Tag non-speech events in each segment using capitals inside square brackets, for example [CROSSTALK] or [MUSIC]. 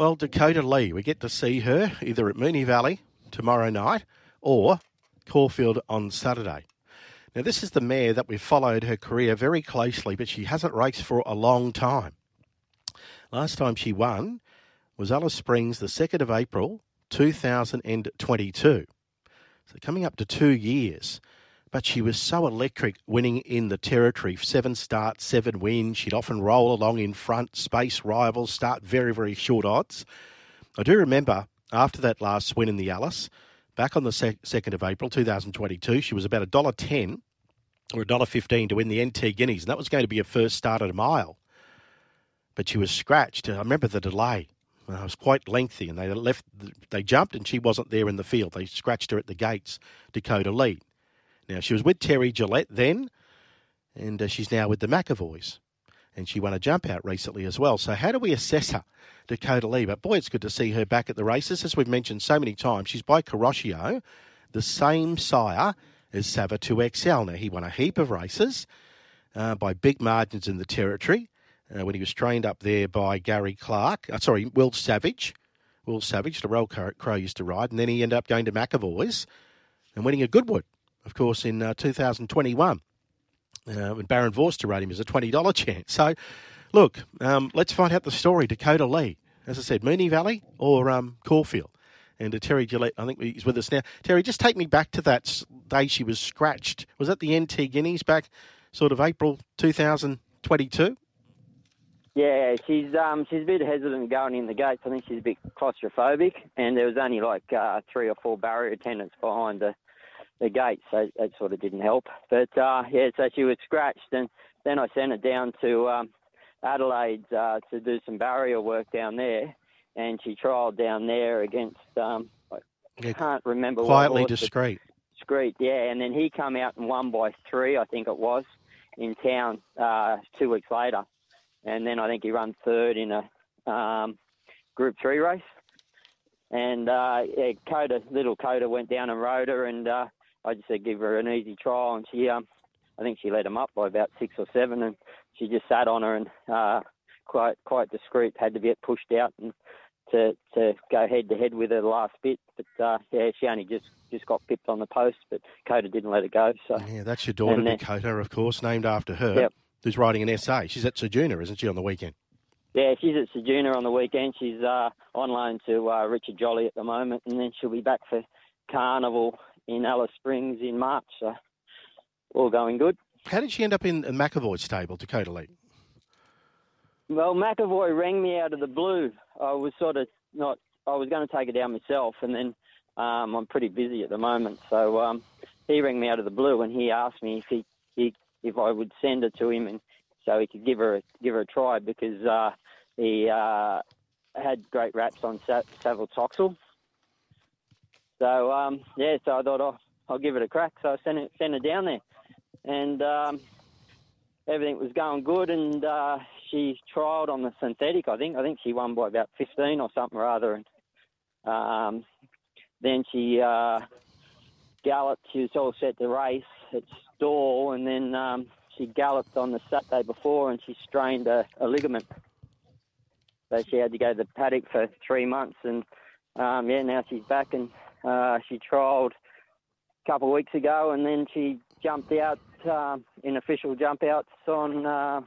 Well, Dakota Lee, we get to see her either at Moonee Valley tomorrow night or Caulfield on Saturday. Now, this is the mare that we've followed her career very closely, but she hasn't raced for a long time. Last time she won was Alice Springs, the 2nd of April, 2022. So coming up to two years. But she was so electric winning in the territory. Seven starts, seven wins. She'd often roll along in front, space rivals, start very, very short odds. I do remember after that last win in the Alice, back on the 2nd of April 2022, she was about $1.10 or $1.15 to win the NT Guineas. And that was going to be her first start at a mile. But she was scratched. I remember the delay. Uh, it was quite lengthy, and they left. They jumped, and she wasn't there in the field. They scratched her at the gates. Dakota Lee. Now she was with Terry Gillett then, and uh, she's now with the McEvoys, and she won a jump out recently as well. So how do we assess her, Dakota Lee? But boy, it's good to see her back at the races. As we've mentioned so many times, she's by Caroccio, the same sire as Savatoxl. Now he won a heap of races uh, by big margins in the territory uh, when he was trained up there by Gary Clark. Uh, sorry, Will Savage. Will Savage, the Royal Crow used to ride, and then he ended up going to McEvoy's and winning a Goodwood, of course, in uh, 2021. Uh, when Barend Vorster rode him as a $20 [LAUGHS] chance. So, look, um, let's find out the story. Dakota Lee, as I said, Moonee Valley or um, Caulfield. And uh, Terry Gillett, I think he's with us now. Terry, just take me back to that day she was scratched. Was that the NT Guineas back sort of April 2022? Yeah, she's um she's a bit hesitant going in the gates. I think she's a bit claustrophobic, and there was only like uh, three or four barrier attendants behind the the gates, so that sort of didn't help. But uh, yeah, so she was scratched, and then I sent her down to um, Adelaide uh, to do some barrier work down there, and she trialled down there against um, I yeah, can't remember quietly discreet. Discreet, yeah, and then he come out and won by three, I think it was, in town uh, two weeks later and then I think he ran third in a um, Group Three race. And uh, yeah, Coda, little Coda went down and rode her, and uh, I just said give her an easy trial, and she, um, I think she led him up by about six or seven, and she just sat on her and uh, quite quite discreet, had to get pushed out and to to go head to head with her the last bit. But uh, yeah, she only just just got pipped on the post, but Coda didn't let her go. So yeah, that's your daughter, Dakota, of course, named after her. Yep who's riding an SA. She's at Ceduna, isn't she, on the weekend? Yeah, she's at Ceduna on the weekend. She's uh, on loan to uh, Richard Jolly at the moment, and then she'll be back for Carnival in Alice Springs in March. So all going good. How did she end up in McEvoy's stable, Dakota Lee? Well, McEvoy rang me out of the blue. I was sort of not. I was going to take it down myself, and then um, I'm pretty busy at the moment. So um, he rang me out of the blue, and he asked me if he he if I would send her to him and so he could give her a, give her a try because uh, he uh, had great raps on Sa- Savatoxl. So um, yeah, so I thought oh, I'll give it a crack. So I sent it, sent her down there, and um, everything was going good. And uh, she trialled on the synthetic. I think I think she won by about 15 or something or other. And um, then she uh, galloped. She was all set to race at stall, and then um, she galloped on the Saturday before, and she strained a, a, ligament. So she had to go to the paddock for three months, and um, yeah, now she's back, and uh, she trialled a couple of weeks ago, and then she jumped out uh, in official jump outs on, uh,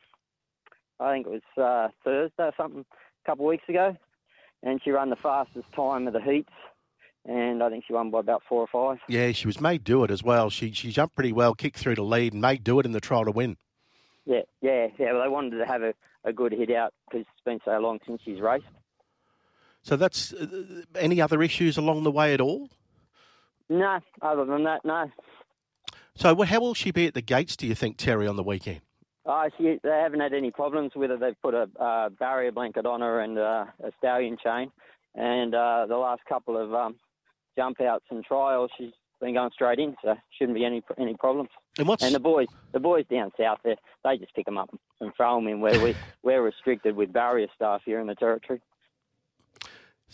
I think it was uh, Thursday or something, a couple of weeks ago, and she ran the fastest time of the heats and I think she won by about four or five. Yeah, she was made do it as well. She she jumped pretty well, kicked through to lead, and made do it in the trial to win. Yeah, yeah, yeah. Well, they wanted to have a, a good hit out because it's been so long since she's raced. So that's uh, any other issues along the way at all? No, other than that, no. So how will she be at the gates? Do you think Terry on the weekend? Oh, she, they haven't had any problems with her. They've put a uh, barrier blanket on her and uh, a stallion chain, and uh, the last couple of um, jump outs and trials, she's been going straight in, so shouldn't be any any problems. And what's and the boys, the boys down south there, they just pick them up and throw them in where we we're restricted with barrier staff here in the territory.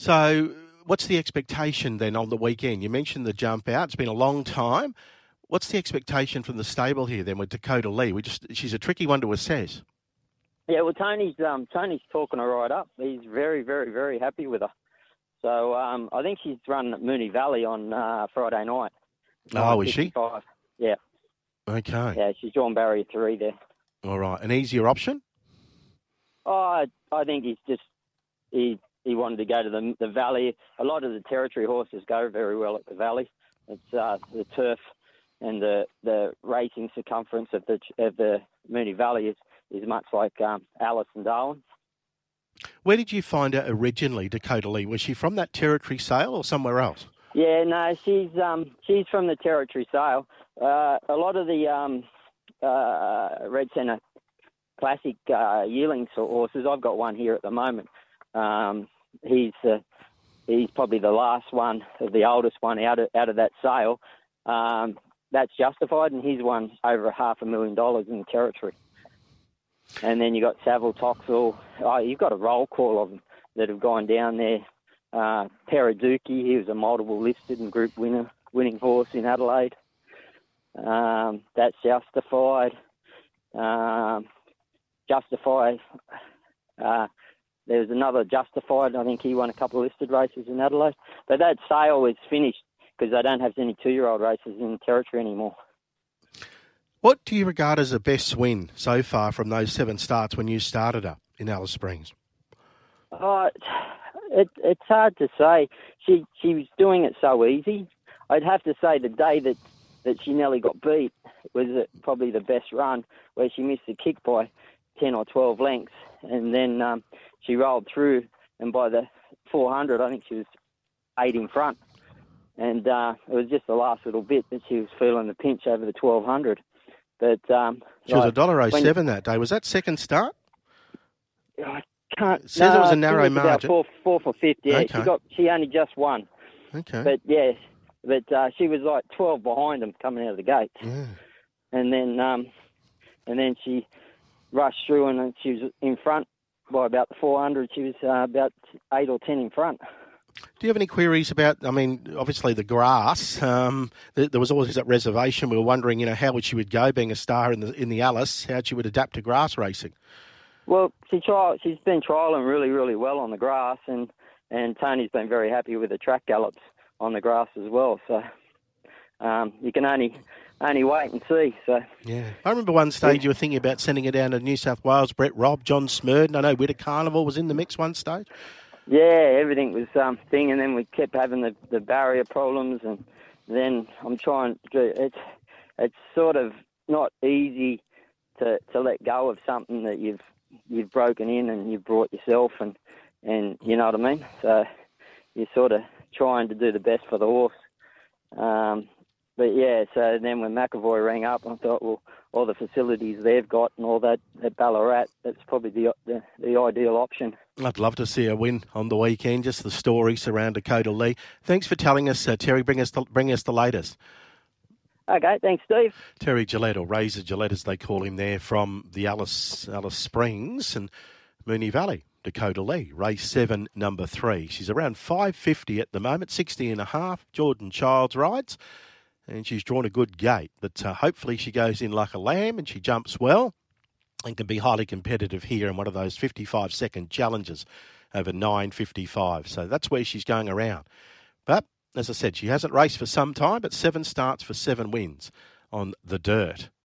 So, what's the expectation then on the weekend? You mentioned the jump out; it's been a long time. What's the expectation from the stable here then with Dakota Lee? We just she's a tricky one to assess. Yeah, well, Tony's um, Tony's talking her right up. He's very, very, very happy with her. So um, I think she's run at Moonee Valley on uh, Friday night. Oh, is she? 9:55. Yeah, Okay. yeah, she's drawn barrier three there. All right. An easier option? Oh, I, I think he's just he he wanted to go to the the valley. A lot of the territory horses go very well at the valley. It's uh, the turf and the the racing circumference of the of the Moonee Valley is is much like um, Alice and Darwin. Where did you find her originally, Dakota Lee? Was she from that territory sale or somewhere else? Yeah, no, she's um she's from the territory sale. Uh, a lot of the um uh, Red Centre classic uh, yearling sort horses. I've got one here at the moment. Um, he's uh, he's probably the last one the oldest one out of out of that sale. Um, that's justified, and he's won over half a million dollars in the territory. And then you got Savatoxl. Oh, you've got a roll call of them that have gone down there. Uh, Paraduki, he was a multiple listed and group winner, winning horse in Adelaide. Um, that's justified. Um. Uh, there was another justified. I think he won a couple of listed races in Adelaide. But that sale is finished because they don't have any two-year-old races in the territory anymore. What do you regard as the best win so far from those seven starts when you started her in Alice Springs? Oh, it, it's hard to say. She she was doing it so easy. I'd have to say the day that that she nearly got beat was uh, probably the best run, where she missed the kick by ten or twelve lengths, and then um, she rolled through, and by the 400, I think she was eight in front, and uh, it was just the last little bit that she was feeling the pinch over the 1200. But um, She was a dollar oh seven that day. Was that second start? I can't. It says it was a narrow was margin. Fourth, fourth or fifth. Yeah, Okay. she got. She only just won. Okay. But yeah, but uh, she was like 12 behind them coming out of the gate, yeah. and then um, and then she rushed through and she was in front by about the 400. She was uh, about eight or ten in front. Do you have any queries about? I mean, obviously the grass. Um, there, there was always that reservation. We were wondering, you know, how would she would go being a star in the in the Alice? How she would adapt to grass racing? Well, she try, she's been trialling really, really well on the grass, and and Tony's been very happy with the track gallops on the grass as well. So um, you can only only wait and see. So Yeah. I remember one stage you were thinking about sending her down to New South Wales. Brett Robb, John Smurden. I know Witter Carnival was in the mix one stage. Yeah, everything was um, thing, and then we kept having the, the barrier problems, and then I'm trying to. It's it's sort of not easy to to let go of something that you've you've broken in and you've brought yourself, and and you know what I mean. So you're sort of trying to do the best for the horse. Um, but yeah, so then when McEvoy rang up, I thought, well, all the facilities they've got and all that at Ballarat, that's probably the the, the ideal option. I'd love to see her win on the weekend. Just the story surround Dakota Lee. Thanks for telling us, uh, Terry. Bring us the, bring us the latest. Okay, thanks, Steve. Terry Gillett, or Razor Gillett as they call him there, from the Alice Alice Springs and Moonee Valley. Dakota Lee, race seven, number three. She's around 550 at the moment, 60 and a half. Jordan Childs rides, and she's drawn a good gate. But uh, hopefully she goes in like a lamb and she jumps well and can be highly competitive here in one of those 55 second challenges over 9.55. So that's where she's going around. But as I said, she hasn't raced for some time, but seven starts for seven wins on the dirt.